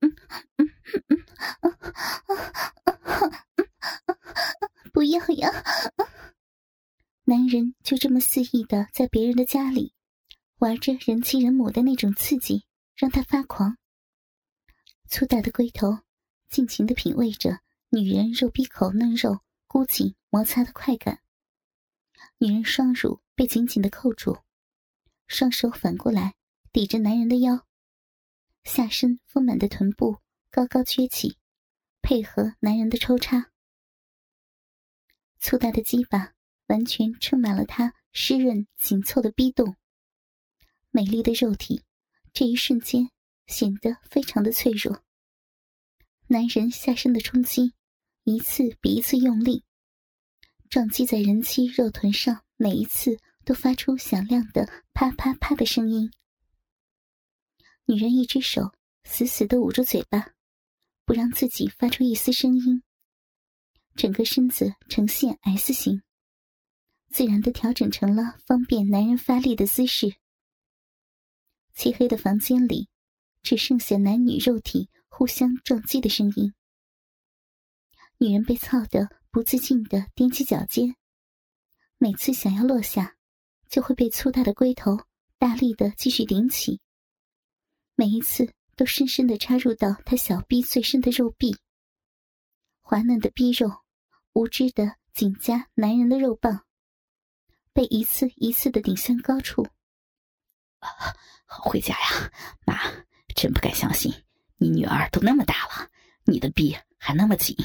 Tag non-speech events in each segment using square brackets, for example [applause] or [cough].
嗯嗯嗯不要呀！[laughs] 男人就这么肆意的在别人的家里玩着人妻人母的那种刺激，让他发狂。粗大的龟头尽情的品味着女人肉逼口嫩肉箍紧摩擦的快感。女人双乳被紧紧的扣住，双手反过来抵着男人的腰，下身丰满的臀部高高撅起，配合男人的抽插。粗大的鸡巴完全撑满了他湿润紧凑的逼洞，美丽的肉体这一瞬间显得非常的脆弱。男人下身的冲击一次比一次用力，撞击在人妻肉臀上，每一次都发出响亮的啪啪啪的声音。女人一只手死死的捂住嘴巴，不让自己发出一丝声音。整个身子呈现 S 型，自然的调整成了方便男人发力的姿势。漆黑的房间里，只剩下男女肉体互相撞击的声音。女人被操得不自禁的踮起脚尖，每次想要落下，就会被粗大的龟头大力的继续顶起，每一次都深深的插入到他小臂最深的肉壁，滑嫩的逼肉。无知的紧夹男人的肉棒，被一次一次的顶向高处。好回家呀，妈！真不敢相信，你女儿都那么大了，你的臂还那么紧。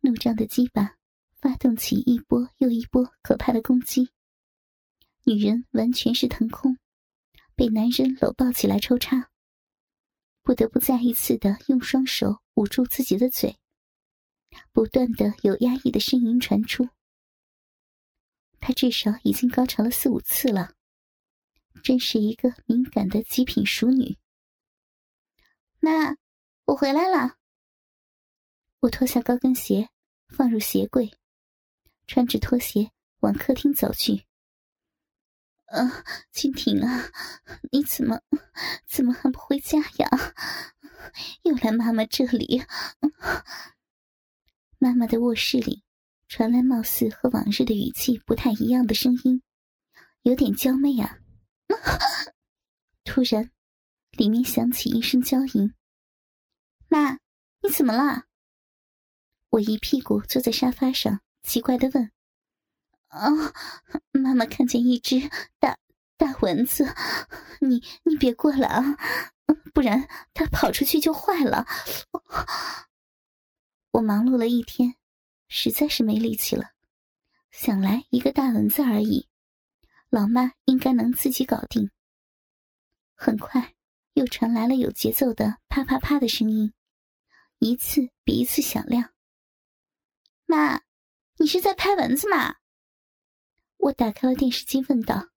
怒胀的鸡巴发动起一波又一波可怕的攻击，女人完全是腾空，被男人搂抱起来抽插，不得不再一次的用双手捂住自己的嘴。不断的有压抑的呻吟传出，她至少已经高潮了四五次了，真是一个敏感的极品熟女。妈，我回来了。我脱下高跟鞋，放入鞋柜，穿着拖鞋往客厅走去。啊，蜻蜓啊，你怎么怎么还不回家呀？又来妈妈这里？妈妈的卧室里传来貌似和往日的语气不太一样的声音，有点娇媚啊。突然，里面响起一声娇吟：“妈，你怎么了？”我一屁股坐在沙发上，奇怪的问：“啊，妈妈看见一只大大蚊子，你你别过来啊，不然它跑出去就坏了。”我忙碌了一天，实在是没力气了。想来一个大蚊子而已，老妈应该能自己搞定。很快，又传来了有节奏的啪啪啪的声音，一次比一次响亮。妈，你是在拍蚊子吗？我打开了电视机，问道。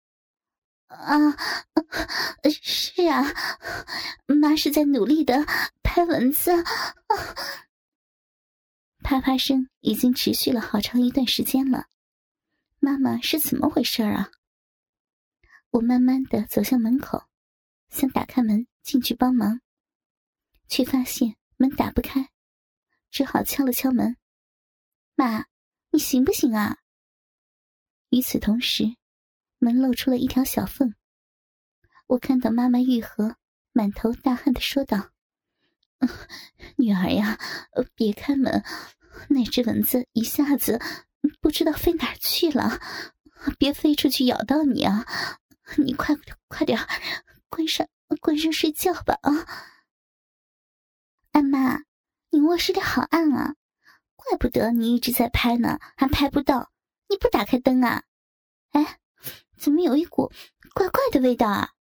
啊，是啊，妈是在努力的拍蚊子。啪啪声已经持续了好长一段时间了，妈妈是怎么回事啊？我慢慢的走向门口，想打开门进去帮忙，却发现门打不开，只好敲了敲门。妈，你行不行啊？与此同时，门露出了一条小缝，我看到妈妈愈合，满头大汗的说道：“女儿呀，别开门。”那只蚊子一下子不知道飞哪儿去了，别飞出去咬到你啊！你快快点关上关上睡觉吧啊！安妈，你卧室里好暗啊，怪不得你一直在拍呢，还拍不到。你不打开灯啊？哎，怎么有一股怪怪的味道啊？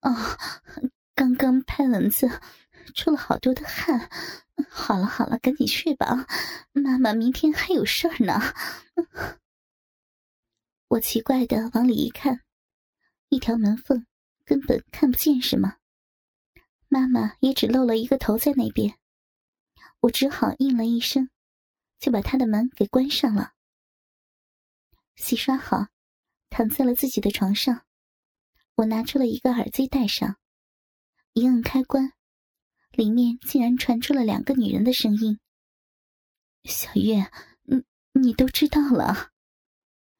哦，刚刚拍蚊子。出了好多的汗，好了好了，赶紧睡吧，妈妈明天还有事儿呢。我奇怪的往里一看，一条门缝根本看不见什么，妈妈也只露了一个头在那边。我只好应了一声，就把她的门给关上了。洗刷好，躺在了自己的床上，我拿出了一个耳机戴上，一摁开关。里面竟然传出了两个女人的声音：“小月，你你都知道了？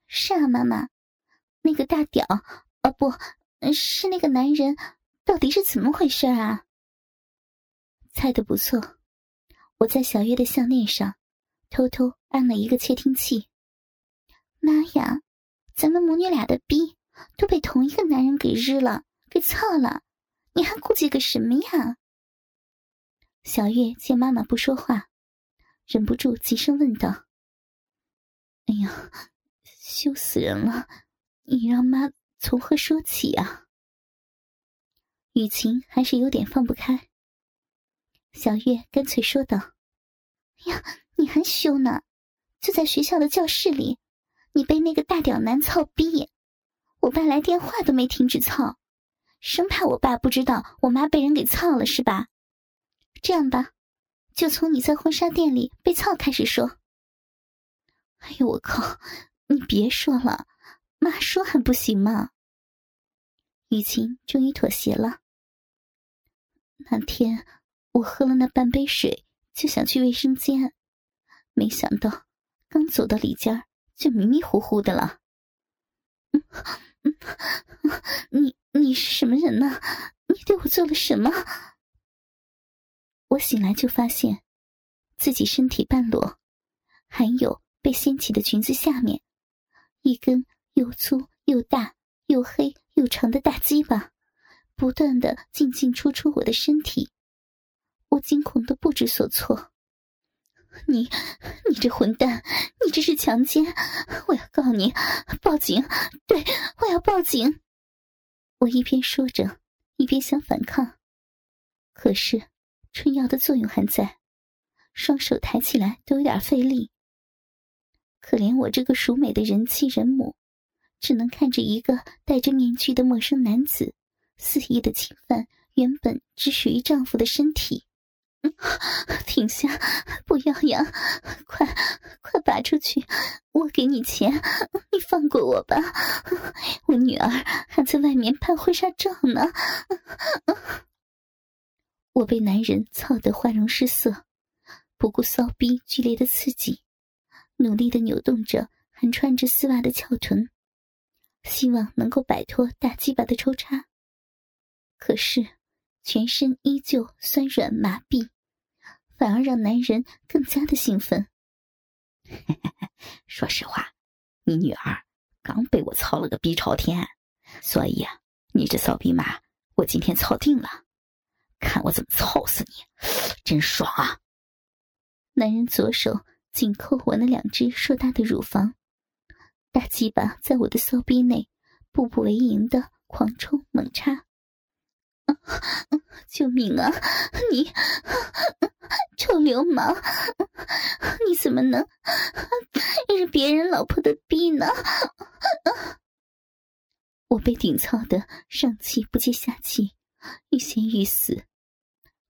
是啊，妈妈，那个大屌，哦不，是那个男人，到底是怎么回事啊？”猜的不错，我在小月的项链上偷偷安了一个窃听器。妈呀，咱们母女俩的逼都被同一个男人给日了，给操了，你还顾忌个什么呀？小月见妈妈不说话，忍不住急声问道：“哎呀，羞死人了！你让妈从何说起啊？”雨晴还是有点放不开。小月干脆说道：“呀，你还羞呢？就在学校的教室里，你被那个大屌男操逼，我爸来电话都没停止操，生怕我爸不知道我妈被人给操了是吧？”这样吧，就从你在婚纱店里被操开始说。哎呦我靠！你别说了，妈说还不行吗？雨晴终于妥协了。那天我喝了那半杯水，就想去卫生间，没想到刚走到里间就迷迷糊糊的了。你你是什么人呢？你对我做了什么？我醒来就发现，自己身体半裸，还有被掀起的裙子下面，一根又粗又大又黑又长的大鸡巴，不断的进进出出我的身体，我惊恐的不知所措。你，你这混蛋，你这是强奸！我要告你，报警！对，我要报警！我一边说着，一边想反抗，可是。春药的作用还在，双手抬起来都有点费力。可怜我这个熟美的人妻人母，只能看着一个戴着面具的陌生男子肆意的侵犯原本只属于丈夫的身体。停下！不要呀！快快拔出去！我给你钱，你放过我吧！我女儿还在外面拍婚纱照呢。我被男人操得花容失色，不顾骚逼剧烈的刺激，努力的扭动着还穿着丝袜的翘臀，希望能够摆脱大鸡巴的抽插。可是，全身依旧酸软麻痹，反而让男人更加的兴奋。[laughs] 说实话，你女儿刚被我操了个逼朝天，所以啊，你这骚逼妈，我今天操定了。看我怎么操死你，真爽啊！男人左手紧扣我那两只硕大的乳房，大鸡巴在我的骚逼内步步为营的狂冲猛插。[laughs] 救命啊！[laughs] 你 [laughs] 臭流氓！你怎么能是别人老婆的逼呢？我被顶操的上气不接下气，欲仙欲死。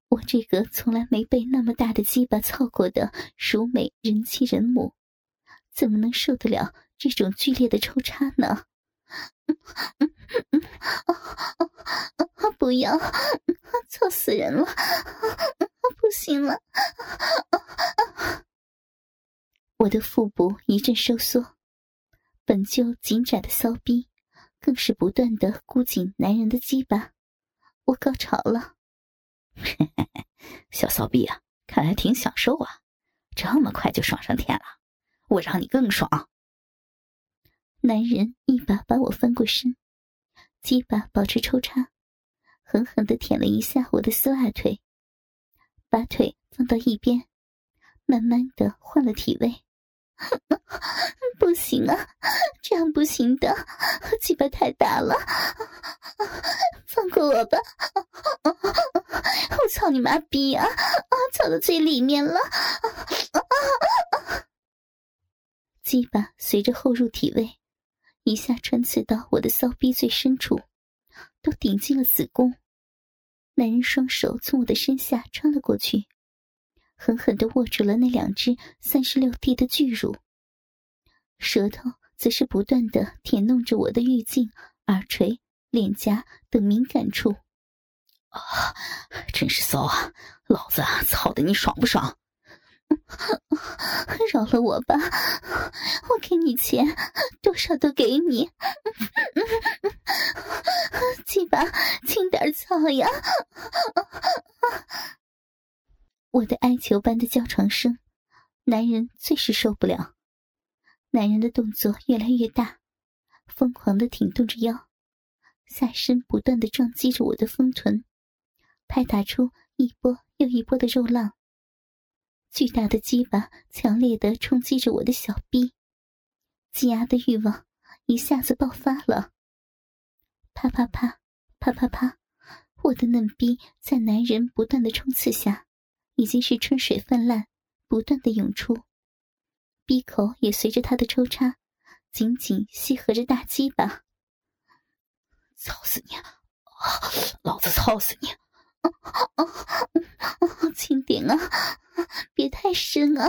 我这个从来没被那么大的鸡巴操过的熟美人妻人母，怎么能受得了这种剧烈的抽插呢？不要，操死人了！不行了！我的腹部一阵收缩，本就紧窄的骚逼，更是不断的箍紧男人的鸡巴。我高潮了。[laughs] 小骚逼啊，看来挺享受啊，这么快就爽上天了，我让你更爽。男人一把把我翻过身，鸡巴保持抽插，狠狠的舔了一下我的丝袜腿，把腿放到一边，慢慢的换了体位。[laughs] 不行啊，这样不行的，鸡巴太大了，放过我吧！我操你妈逼啊！啊，操到最里面了！[laughs] 鸡巴随着后入体位，一下穿刺到我的骚逼最深处，都顶进了子宫。男人双手从我的身下穿了过去。狠狠地握住了那两只三十六 D 的巨乳，舌头则是不断的舔弄着我的玉颈、耳垂、脸颊等敏感处。啊，真是骚啊！老子操的你爽不爽？饶了我吧，我给你钱，多少都给你。鸡巴，轻点操呀！我的哀求般的叫床声，男人最是受不了。男人的动作越来越大，疯狂的挺动着腰，下身不断的撞击着我的丰臀，拍打出一波又一波的肉浪。巨大的鸡巴强烈的冲击着我的小臂，积压的欲望一下子爆发了。啪啪啪，啪啪啪，我的嫩逼在男人不断的冲刺下，已经是春水泛滥，不断的涌出，闭口也随着他的抽插，紧紧吸合着大鸡巴。[laughs] 操死你！老子操死你！轻点啊，别太深啊！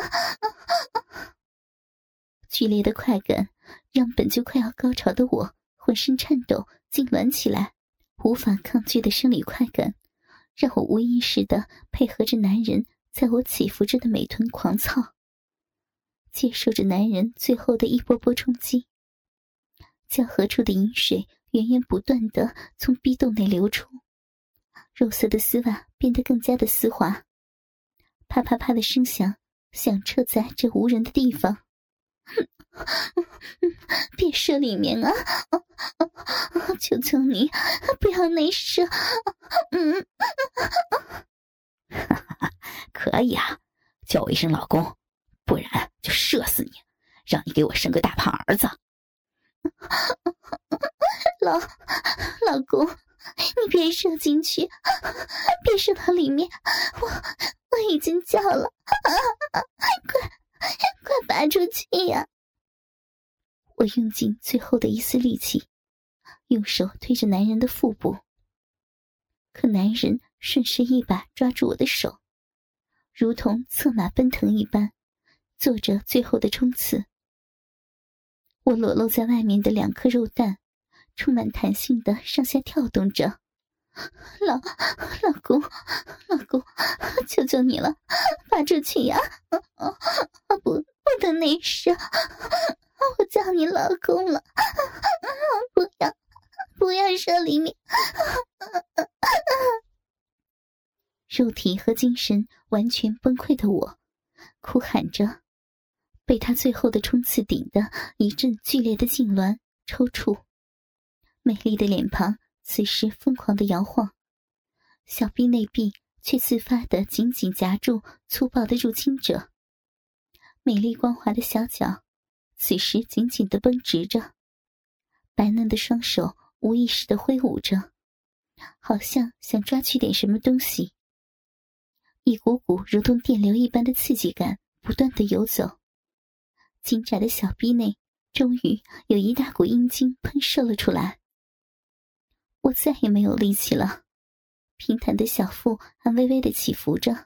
剧烈的快感让本就快要高潮的我浑身颤抖、痉挛起来，无法抗拒的生理快感让我无意识的配合着男人在我起伏着的美臀狂操，接受着男人最后的一波波冲击，交合处的饮水源源不断的从逼洞内流出。肉色的丝袜变得更加的丝滑，啪啪啪的声响响彻在这无人的地方。哼 [laughs] 别射里面啊！求求你，不要内射。嗯，[laughs] 可以啊，叫我一声老公，不然就射死你，让你给我生个大胖儿子。[laughs] 老老公。你别射进去，别射到里面，我我已经叫了，[laughs] 快快拔出去呀！我用尽最后的一丝力气，用手推着男人的腹部，可男人顺势一把抓住我的手，如同策马奔腾一般，做着最后的冲刺。我裸露在外面的两颗肉蛋。充满弹性的上下跳动着，老老公，老公，求求你了，拔出去呀！不，不能内射，我叫你老公了，不要，不要射里面。肉体和精神完全崩溃的我，哭喊着，被他最后的冲刺顶的一阵剧烈的痉挛抽搐。美丽的脸庞此时疯狂的摇晃，小臂内壁却自发的紧紧夹住粗暴的入侵者。美丽光滑的小脚此时紧紧的绷直着，白嫩的双手无意识的挥舞着，好像想抓取点什么东西。一股股如同电流一般的刺激感不断的游走，紧窄的小臂内终于有一大股阴茎喷射了出来。我再也没有力气了，平坦的小腹还微微的起伏着，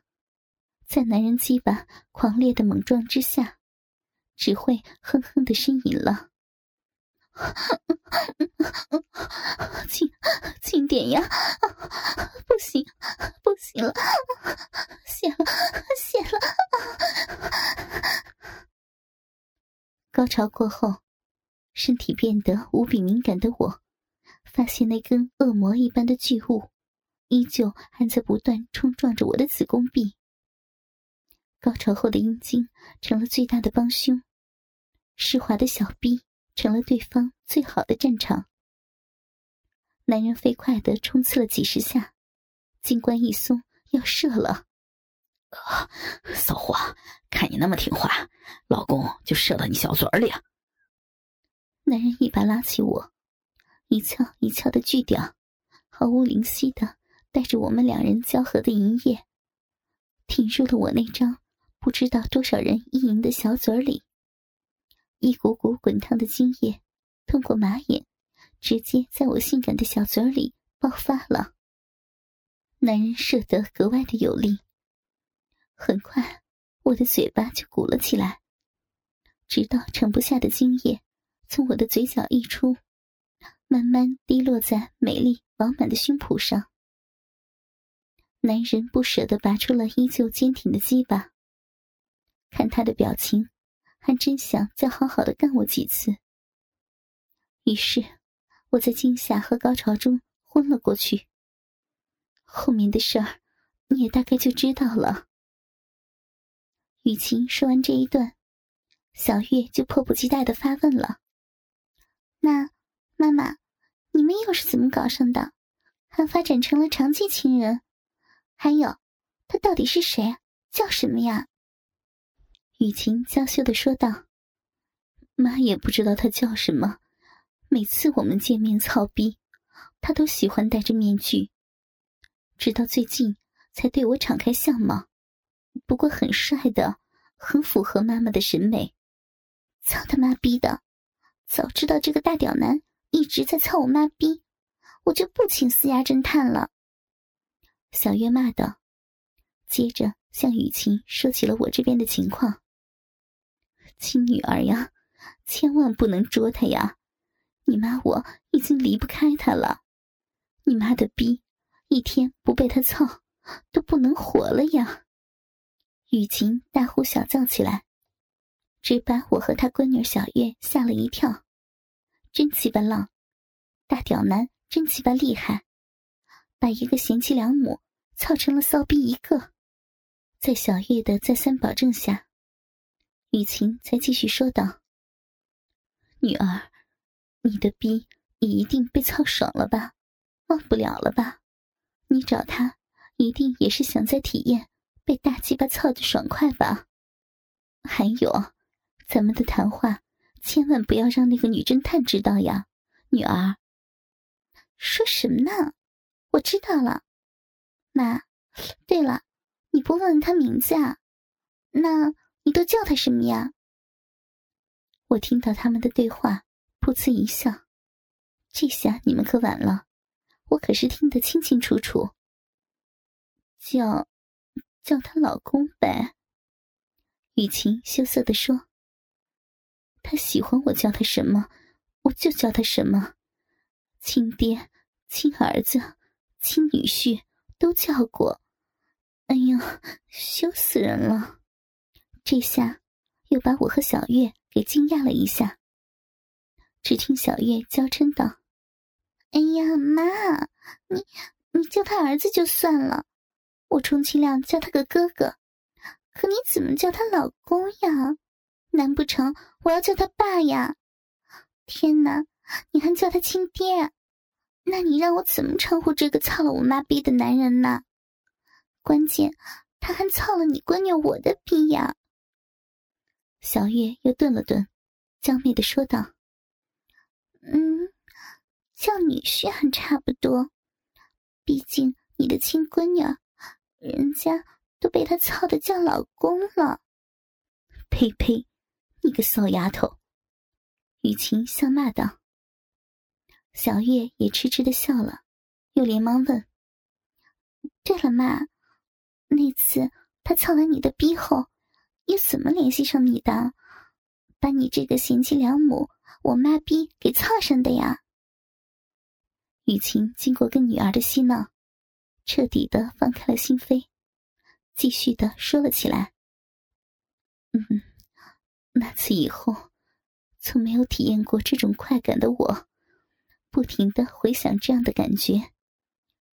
在男人鸡巴狂烈的猛撞之下，只会哼哼的呻吟了。[laughs] 轻轻点呀，不行不行了，泄了泄了。高潮过后，身体变得无比敏感的我。发现那根恶魔一般的巨物，依旧还在不断冲撞着我的子宫壁。高潮后的阴茎成了最大的帮凶，湿滑的小臂成了对方最好的战场。男人飞快的冲刺了几十下，金冠一松，要射了。啊，骚货，看你那么听话，老公就射到你小嘴里。男人一把拉起我。一翘一翘的巨屌，毫无灵犀的带着我们两人交合的淫液，挺入了我那张不知道多少人意淫的小嘴里。一股股滚烫的精液通过马眼，直接在我性感的小嘴里爆发了。男人射得格外的有力，很快我的嘴巴就鼓了起来，直到盛不下的精液从我的嘴角溢出。慢慢滴落在美丽饱满的胸脯上。男人不舍得拔出了依旧坚挺的鸡巴，看他的表情，还真想再好好的干我几次。于是，我在惊吓和高潮中昏了过去。后面的事儿，你也大概就知道了。雨晴说完这一段，小月就迫不及待的发问了：“那妈妈，你们又是怎么搞上的？还发展成了长期情人？还有，他到底是谁？叫什么呀？”雨晴娇羞的说道：“妈也不知道他叫什么。”每次我们见面操逼，他都喜欢戴着面具。直到最近才对我敞开相貌，不过很帅的，很符合妈妈的审美。操他妈逼的！早知道这个大屌男一直在操我妈逼，我就不请私家侦探了。小月骂道，接着向雨晴说起了我这边的情况。亲女儿呀，千万不能捉他呀！你妈我已经离不开他了，你妈的逼，一天不被他操，都不能活了呀！雨晴大呼小叫起来，只把我和他闺女小月吓了一跳。真鸡巴浪，大屌男真鸡巴厉害，把一个贤妻良母操成了骚逼一个。在小月的再三保证下，雨晴才继续说道：“女儿。”你的逼你一定被操爽了吧，忘不了了吧？你找他一定也是想再体验被大鸡巴操的爽快吧？还有，咱们的谈话千万不要让那个女侦探知道呀，女儿。说什么呢？我知道了，妈。对了，你不问问他名字啊？那你都叫他什么呀？我听到他们的对话。噗呲一笑，这下你们可完了，我可是听得清清楚楚。叫，叫她老公呗。雨晴羞涩的说：“他喜欢我叫他什么，我就叫他什么，亲爹、亲儿子、亲女婿都叫过。哎呀，羞死人了！这下又把我和小月给惊讶了一下。”只听小月娇嗔道：“哎呀，妈，你你叫他儿子就算了，我充其量叫他个哥哥，可你怎么叫他老公呀？难不成我要叫他爸呀？天哪，你还叫他亲爹？那你让我怎么称呼这个操了我妈逼的男人呢？关键他还操了你闺女我的逼呀！”小月又顿了顿，娇媚的说道。嗯，叫女婿还差不多，毕竟你的亲闺女，人家都被他操的叫老公了。呸呸，你个骚丫头！雨晴笑骂道。小月也痴痴的笑了，又连忙问：“对了，妈，那次他操完你的逼后，又怎么联系上你的？把你这个贤妻良母。”我妈逼给操上的呀！雨晴经过跟女儿的嬉闹，彻底的放开了心扉，继续的说了起来。嗯，那次以后，从没有体验过这种快感的我，不停的回想这样的感觉，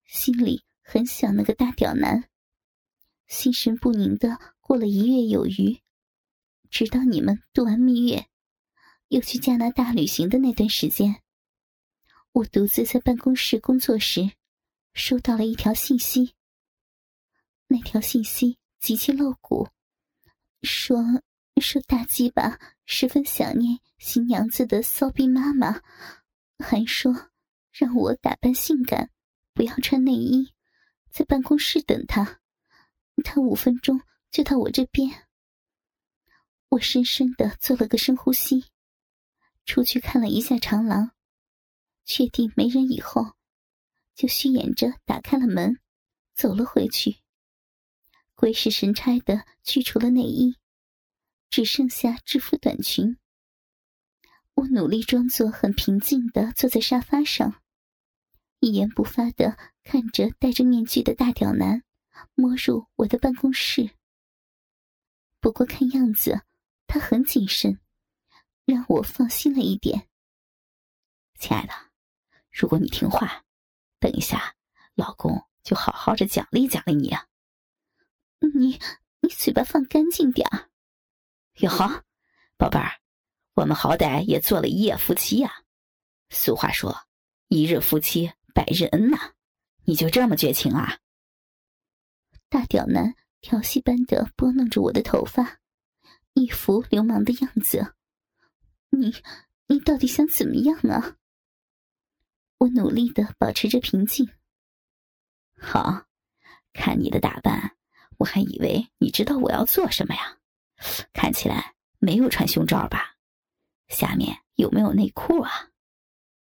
心里很想那个大屌男，心神不宁的过了一月有余，直到你们度完蜜月。又去加拿大旅行的那段时间，我独自在办公室工作时，收到了一条信息。那条信息极其露骨，说说大鸡巴十分想念新娘子的骚逼妈妈，还说让我打扮性感，不要穿内衣，在办公室等他，他五分钟就到我这边。我深深的做了个深呼吸。出去看了一下长廊，确定没人以后，就虚掩着打开了门，走了回去。鬼使神差的去除了内衣，只剩下制服短裙。我努力装作很平静的坐在沙发上，一言不发的看着戴着面具的大屌男摸入我的办公室。不过看样子他很谨慎，让我放心了一点。亲爱的，如果你听话，等一下老公就好好的奖励奖励你啊。你你嘴巴放干净点儿。哟呵，宝贝儿，我们好歹也做了一夜夫妻呀。俗话说，一日夫妻百日恩呐。你就这么绝情啊？大屌男调戏般的拨弄着我的头发，一副流氓的样子。你你到底想怎么样啊？我努力的保持着平静。好，看你的打扮，我还以为你知道我要做什么呀。看起来没有穿胸罩吧？下面有没有内裤啊？